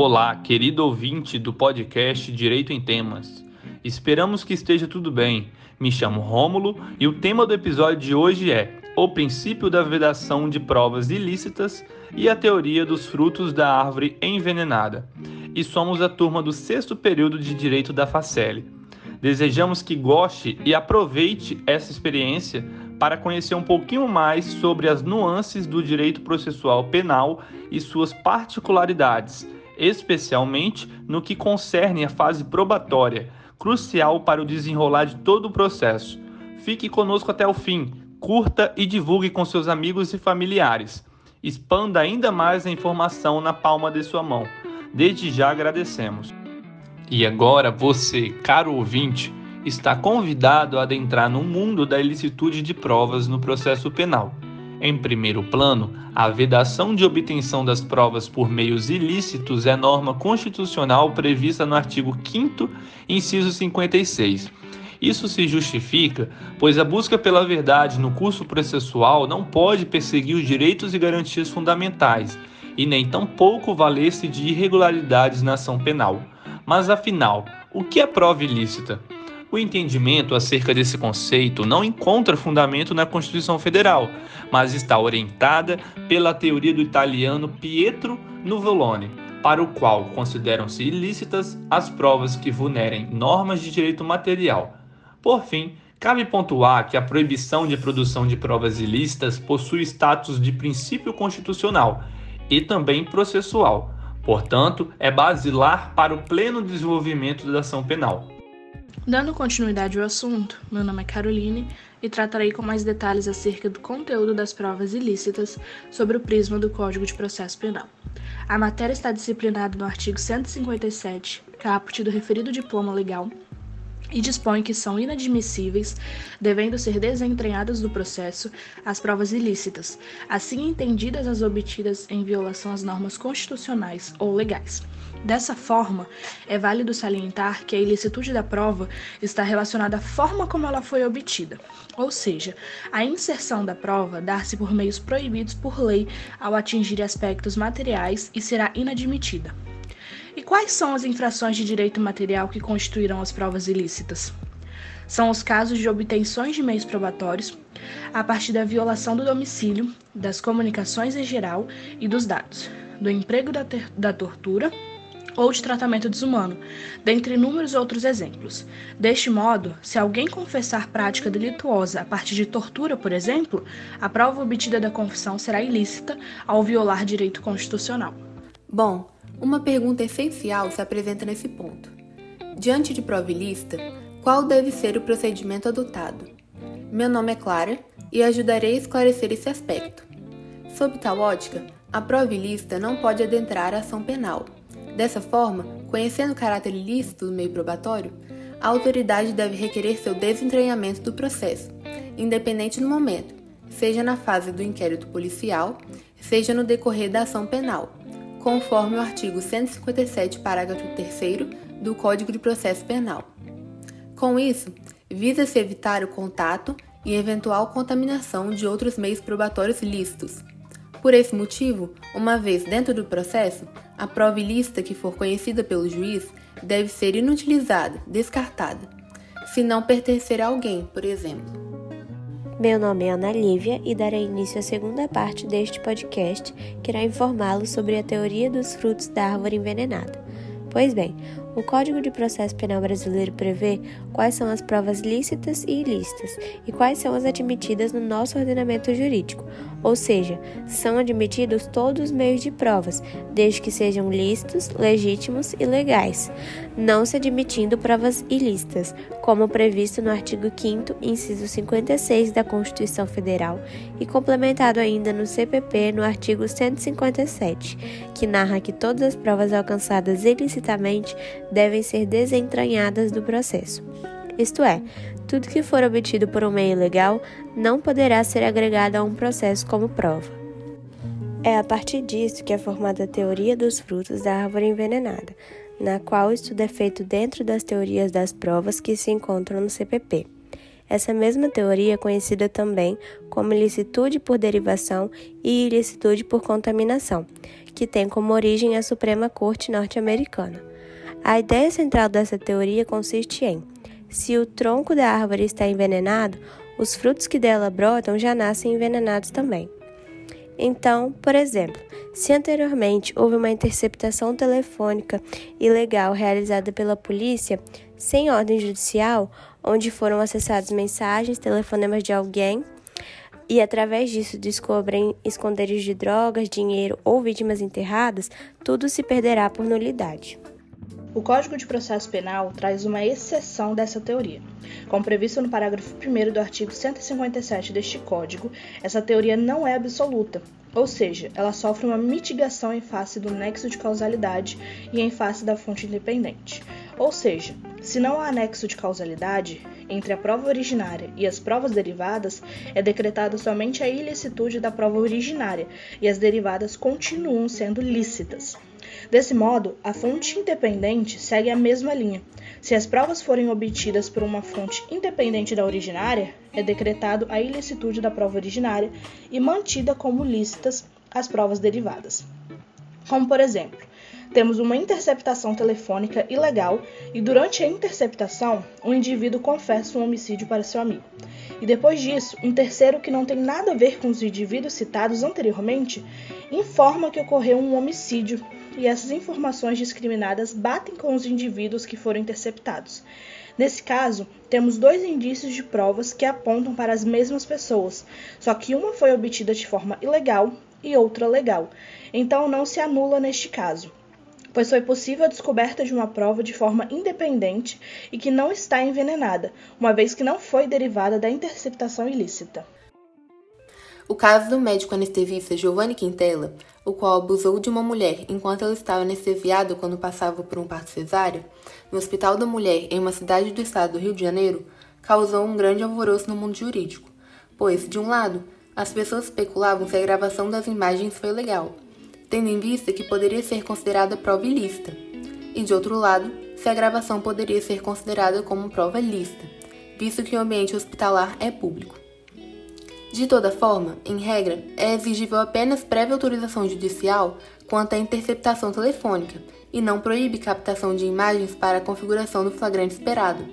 Olá, querido ouvinte do podcast Direito em Temas. Esperamos que esteja tudo bem. Me chamo Rômulo e o tema do episódio de hoje é o princípio da vedação de provas ilícitas e a teoria dos frutos da árvore envenenada. E somos a turma do sexto período de Direito da Facele. Desejamos que goste e aproveite essa experiência para conhecer um pouquinho mais sobre as nuances do direito processual penal e suas particularidades, especialmente no que concerne a fase probatória, crucial para o desenrolar de todo o processo. Fique conosco até o fim, curta e divulgue com seus amigos e familiares. Expanda ainda mais a informação na palma de sua mão. Desde já agradecemos. E agora você, caro ouvinte, está convidado a adentrar no mundo da ilicitude de provas no processo penal. Em primeiro plano, a vedação de obtenção das provas por meios ilícitos é norma constitucional prevista no artigo 5, inciso 56. Isso se justifica, pois a busca pela verdade no curso processual não pode perseguir os direitos e garantias fundamentais, e nem tampouco valer-se de irregularidades na ação penal. Mas afinal, o que é prova ilícita? O entendimento acerca desse conceito não encontra fundamento na Constituição Federal, mas está orientada pela teoria do italiano Pietro Nuvolone, para o qual consideram-se ilícitas as provas que vulnerem normas de direito material. Por fim, cabe pontuar que a proibição de produção de provas ilícitas possui status de princípio constitucional e também processual. Portanto, é basilar para o pleno desenvolvimento da ação penal. Dando continuidade ao assunto, meu nome é Caroline e tratarei com mais detalhes acerca do conteúdo das provas ilícitas sobre o prisma do Código de Processo Penal. A matéria está disciplinada no artigo 157, caput do referido diploma legal, e dispõe que são inadmissíveis, devendo ser desentranhadas do processo, as provas ilícitas, assim entendidas as obtidas em violação às normas constitucionais ou legais. Dessa forma, é válido salientar que a ilicitude da prova está relacionada à forma como ela foi obtida, ou seja, a inserção da prova dar-se por meios proibidos por lei ao atingir aspectos materiais e será inadmitida. E quais são as infrações de direito material que constituirão as provas ilícitas? São os casos de obtenções de meios probatórios a partir da violação do domicílio, das comunicações em geral e dos dados, do emprego da, da tortura ou de tratamento desumano, dentre inúmeros outros exemplos. Deste modo, se alguém confessar prática delituosa a partir de tortura, por exemplo, a prova obtida da confissão será ilícita ao violar direito constitucional. Bom, uma pergunta essencial se apresenta nesse ponto. Diante de prova ilícita, qual deve ser o procedimento adotado? Meu nome é Clara e ajudarei a esclarecer esse aspecto. Sob tal ótica, a prova ilícita não pode adentrar a ação penal. Dessa forma, conhecendo o caráter ilícito do meio probatório, a autoridade deve requerer seu desentranhamento do processo, independente do momento, seja na fase do inquérito policial, seja no decorrer da ação penal, conforme o artigo 157, parágrafo 3 do Código de Processo Penal. Com isso, visa-se evitar o contato e eventual contaminação de outros meios probatórios lícitos. Por esse motivo, uma vez dentro do processo, a prova ilícita que for conhecida pelo juiz deve ser inutilizada, descartada, se não pertencer a alguém, por exemplo. Meu nome é Ana Lívia e darei início à segunda parte deste podcast, que irá informá-lo sobre a teoria dos frutos da árvore envenenada. Pois bem, o Código de Processo Penal Brasileiro prevê quais são as provas lícitas e ilícitas e quais são as admitidas no nosso ordenamento jurídico, ou seja, são admitidos todos os meios de provas, desde que sejam lícitos, legítimos e legais, não se admitindo provas ilícitas, como previsto no artigo 5 inciso 56 da Constituição Federal e complementado ainda no CPP no artigo 157, que narra que todas as provas alcançadas ilicitamente devem ser desentranhadas do processo. Isto é, tudo que for obtido por um meio legal não poderá ser agregado a um processo como prova. É a partir disso que é formada a teoria dos frutos da árvore envenenada, na qual estudo é feito dentro das teorias das provas que se encontram no CPP. Essa mesma teoria é conhecida também como ilicitude por derivação e ilicitude por contaminação, que tem como origem a Suprema Corte norte-americana. A ideia central dessa teoria consiste em: se o tronco da árvore está envenenado, os frutos que dela brotam já nascem envenenados também. Então, por exemplo, se anteriormente houve uma interceptação telefônica ilegal realizada pela polícia sem ordem judicial, onde foram acessadas mensagens, telefonemas de alguém e através disso descobrem esconderijos de drogas, dinheiro ou vítimas enterradas, tudo se perderá por nulidade. O Código de Processo Penal traz uma exceção dessa teoria. Como previsto no parágrafo 1 do artigo 157 deste Código, essa teoria não é absoluta, ou seja, ela sofre uma mitigação em face do nexo de causalidade e em face da fonte independente. Ou seja, se não há nexo de causalidade entre a prova originária e as provas derivadas, é decretada somente a ilicitude da prova originária e as derivadas continuam sendo lícitas. Desse modo, a fonte independente segue a mesma linha. Se as provas forem obtidas por uma fonte independente da originária, é decretado a ilicitude da prova originária e mantida como lícitas as provas derivadas. Como, por exemplo, temos uma interceptação telefônica ilegal e durante a interceptação, um indivíduo confessa um homicídio para seu amigo. E depois disso, um terceiro que não tem nada a ver com os indivíduos citados anteriormente informa que ocorreu um homicídio e essas informações discriminadas batem com os indivíduos que foram interceptados. Nesse caso, temos dois indícios de provas que apontam para as mesmas pessoas, só que uma foi obtida de forma ilegal e outra legal. Então não se anula neste caso, pois foi possível a descoberta de uma prova de forma independente e que não está envenenada, uma vez que não foi derivada da interceptação ilícita. O caso do médico anestesista Giovanni Quintela, o qual abusou de uma mulher enquanto ela estava anestesiada quando passava por um parto cesáreo, no Hospital da Mulher em uma cidade do estado do Rio de Janeiro, causou um grande alvoroço no mundo jurídico, pois, de um lado, as pessoas especulavam se a gravação das imagens foi legal, tendo em vista que poderia ser considerada prova ilícita, e de outro lado, se a gravação poderia ser considerada como prova lícita, visto que o ambiente hospitalar é público. De toda forma, em regra, é exigível apenas prévia autorização judicial quanto à interceptação telefônica e não proíbe captação de imagens para a configuração do flagrante esperado.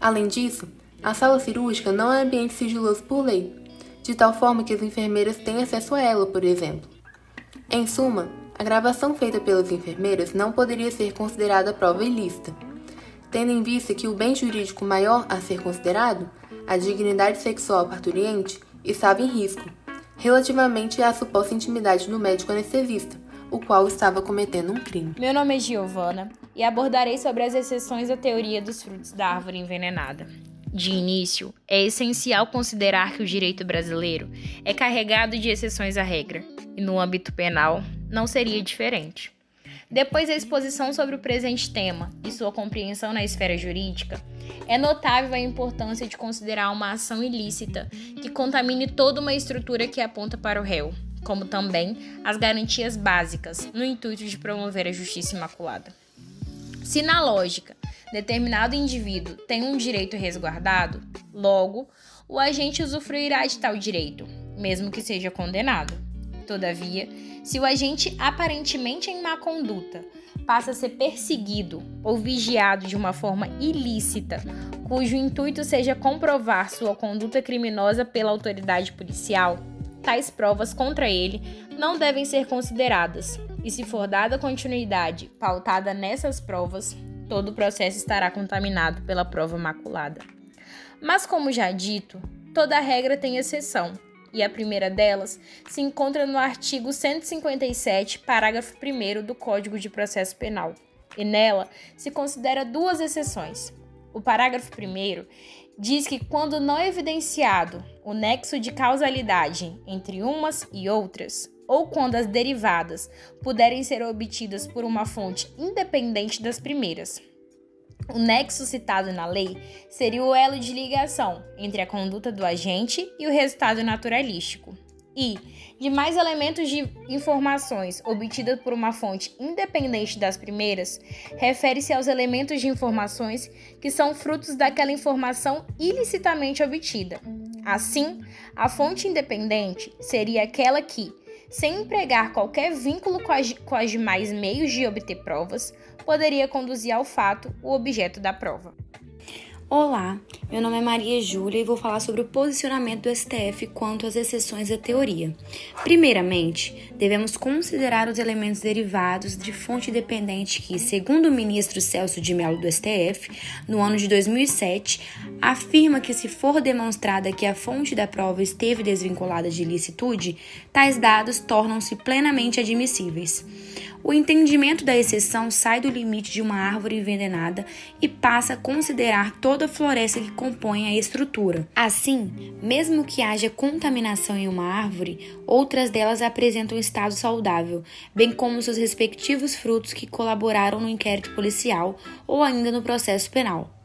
Além disso, a sala cirúrgica não é ambiente sigiloso por lei, de tal forma que as enfermeiras têm acesso a ela, por exemplo. Em suma, a gravação feita pelas enfermeiras não poderia ser considerada prova ilícita, tendo em vista que o bem jurídico maior a ser considerado, a dignidade sexual parturiente, estava em risco, relativamente à suposta intimidade do médico anestesista, o qual estava cometendo um crime. Meu nome é Giovana e abordarei sobre as exceções da teoria dos frutos da árvore envenenada. De início, é essencial considerar que o direito brasileiro é carregado de exceções à regra, e no âmbito penal não seria diferente. Depois da exposição sobre o presente tema e sua compreensão na esfera jurídica, é notável a importância de considerar uma ação ilícita que contamine toda uma estrutura que aponta para o réu, como também as garantias básicas, no intuito de promover a justiça imaculada. Se na lógica determinado indivíduo tem um direito resguardado, logo o agente usufruirá de tal direito, mesmo que seja condenado. Todavia, se o agente aparentemente em má conduta passa a ser perseguido ou vigiado de uma forma ilícita, cujo intuito seja comprovar sua conduta criminosa pela autoridade policial, tais provas contra ele não devem ser consideradas, e se for dada continuidade pautada nessas provas, todo o processo estará contaminado pela prova maculada. Mas, como já dito, toda regra tem exceção e a primeira delas se encontra no artigo 157, parágrafo 1 do Código de Processo Penal. E nela se considera duas exceções. O parágrafo 1 diz que, quando não evidenciado o nexo de causalidade entre umas e outras, ou quando as derivadas puderem ser obtidas por uma fonte independente das primeiras, o nexo citado na lei seria o elo de ligação entre a conduta do agente e o resultado naturalístico. e demais elementos de informações obtidas por uma fonte independente das primeiras, refere-se aos elementos de informações que são frutos daquela informação ilicitamente obtida. Assim, a fonte independente seria aquela que, sem empregar qualquer vínculo com as, com as demais meios de obter provas, poderia conduzir ao fato o objeto da prova. Olá, meu nome é Maria Júlia e vou falar sobre o posicionamento do STF quanto às exceções da teoria. Primeiramente, devemos considerar os elementos derivados de fonte independente que, segundo o ministro Celso de Mello do STF, no ano de 2007, afirma que se for demonstrada que a fonte da prova esteve desvinculada de ilicitude, tais dados tornam-se plenamente admissíveis. O entendimento da exceção sai do limite de uma árvore envenenada e passa a considerar toda a floresta que compõe a estrutura. Assim, mesmo que haja contaminação em uma árvore, outras delas apresentam estado saudável, bem como seus respectivos frutos que colaboraram no inquérito policial ou ainda no processo penal.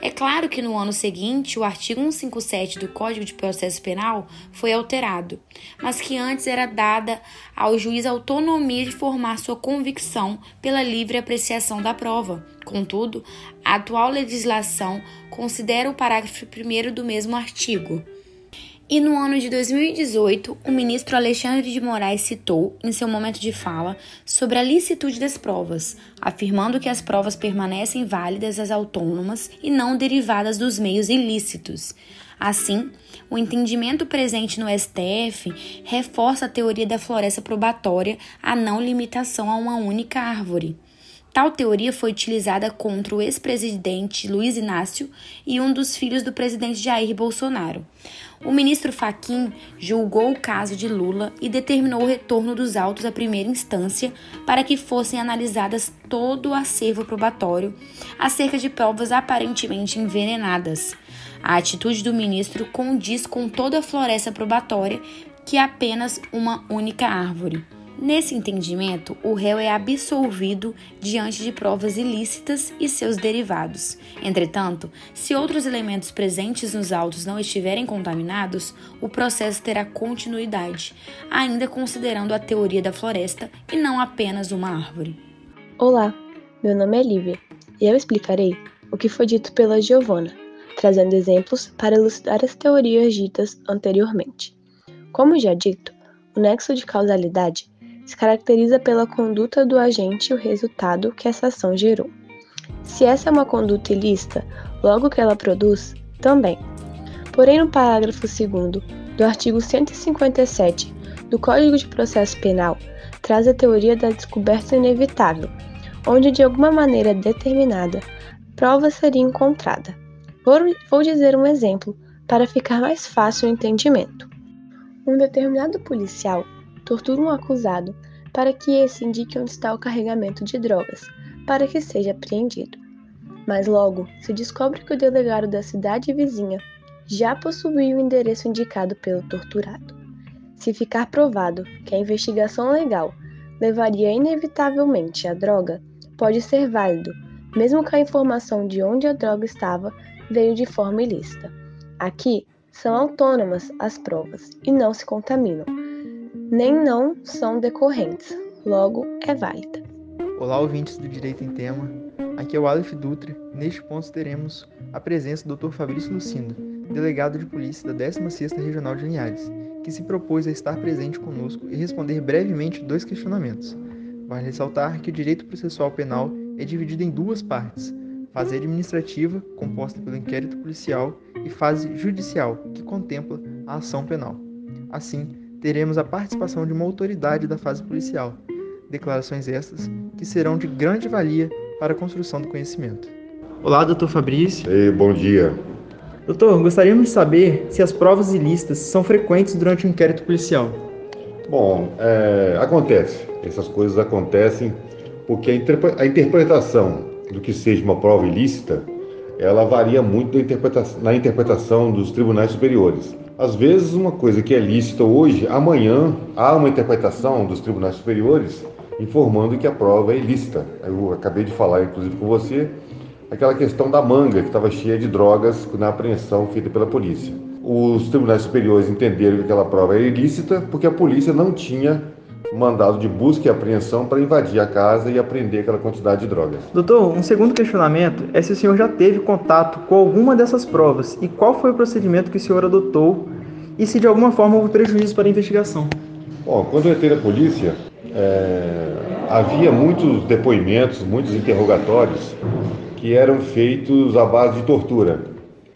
É claro que no ano seguinte o artigo 157 do Código de Processo Penal foi alterado, mas que antes era dada ao juiz a autonomia de formar sua convicção pela livre apreciação da prova. Contudo, a atual legislação considera o parágrafo 1 do mesmo artigo. E no ano de 2018, o ministro Alexandre de Moraes citou, em seu momento de fala, sobre a licitude das provas, afirmando que as provas permanecem válidas as autônomas e não derivadas dos meios ilícitos. Assim, o entendimento presente no STF reforça a teoria da floresta probatória a não limitação a uma única árvore. Tal teoria foi utilizada contra o ex-presidente Luiz Inácio e um dos filhos do presidente Jair Bolsonaro. O ministro Faquim julgou o caso de Lula e determinou o retorno dos autos à primeira instância para que fossem analisadas todo o acervo probatório acerca de provas aparentemente envenenadas. A atitude do ministro condiz com toda a floresta probatória, que é apenas uma única árvore. Nesse entendimento, o réu é absolvido diante de provas ilícitas e seus derivados. Entretanto, se outros elementos presentes nos autos não estiverem contaminados, o processo terá continuidade, ainda considerando a teoria da floresta e não apenas uma árvore. Olá, meu nome é Lívia e eu explicarei o que foi dito pela Giovana, trazendo exemplos para elucidar as teorias ditas anteriormente. Como já dito, o nexo de causalidade se caracteriza pela conduta do agente e o resultado que essa ação gerou. Se essa é uma conduta ilícita, logo que ela produz, também. Porém, no parágrafo 2 do artigo 157 do Código de Processo Penal, traz a teoria da descoberta inevitável, onde de alguma maneira determinada, prova seria encontrada. Vou, vou dizer um exemplo para ficar mais fácil o entendimento. Um determinado policial tortura um acusado para que esse indique onde está o carregamento de drogas, para que seja apreendido. Mas logo se descobre que o delegado da cidade vizinha já possuía o endereço indicado pelo torturado. Se ficar provado que a investigação legal levaria inevitavelmente à droga, pode ser válido, mesmo que a informação de onde a droga estava veio de forma ilícita. Aqui são autônomas as provas e não se contaminam nem não são decorrentes, logo é válida. Olá, ouvintes do Direito em Tema. Aqui é o Aleph Dutra neste ponto teremos a presença do Dr. Fabrício Lucindo, delegado de polícia da 16ª Regional de Linhares, que se propôs a estar presente conosco e responder brevemente dois questionamentos. Vale ressaltar que o direito processual penal é dividido em duas partes: fase administrativa, composta pelo inquérito policial, e fase judicial, que contempla a ação penal. Assim, teremos a participação de uma autoridade da fase policial. Declarações estas que serão de grande valia para a construção do conhecimento. Olá, doutor Fabrício. Ei, bom dia. Doutor, gostaríamos de saber se as provas ilícitas são frequentes durante o um inquérito policial. Bom, é, acontece. Essas coisas acontecem porque a, interpre a, interpretação do que seja uma prova ilícita, ela varia muito na interpretação dos tribunais superiores. Às vezes, uma coisa que é lícita hoje, amanhã há uma interpretação dos tribunais superiores informando que a prova é ilícita. Eu acabei de falar, inclusive, com você, aquela questão da manga que estava cheia de drogas na apreensão feita pela polícia. os tribunais superiores entenderam que aquela prova era ilícita porque a polícia não tinha mandado de busca e apreensão para invadir a casa e apreender aquela quantidade de drogas. Doutor, um segundo questionamento é se o senhor já teve contato com alguma dessas provas e qual foi o procedimento que o senhor adotou e se de alguma forma houve prejuízo para a investigação. Bom, quando eu entrei na polícia, é, havia muitos depoimentos, muitos interrogatórios que eram feitos à base de tortura.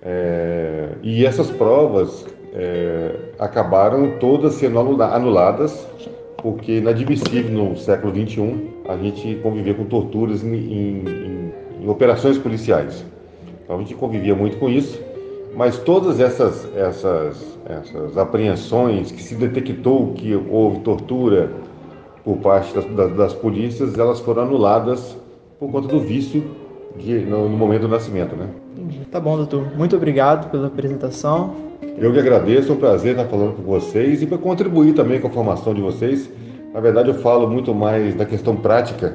É, e essas provas é, acabaram todas sendo anuladas porque é inadmissível no século XXI a gente conviver com torturas em, em, em, operações policiais. Então a gente convivia muito com isso, mas todas essas, essas, essas apreensões que se detectou que houve tortura por parte das, das, das polícias, elas foram anuladas por conta do vício de, no, no, momento do nascimento, né? Entendi. Tá bom, doutor. Muito obrigado pela apresentação. Eu que agradeço, é um prazer estar falando com vocês e para contribuir também com a formação de vocês. Na verdade, eu falo muito mais da questão prática,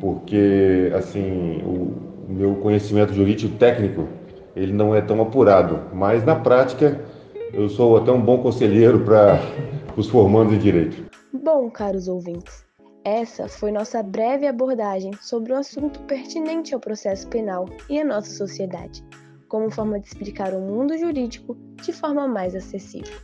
porque assim o meu conhecimento jurídico técnico ele não é tão apurado, mas na prática eu sou até um bom conselheiro para os formandos em direito. Bom, caros ouvintes, essa foi nossa breve abordagem sobre um assunto pertinente ao processo penal e à nossa sociedade como forma de explicar o mundo jurídico de forma mais acessível.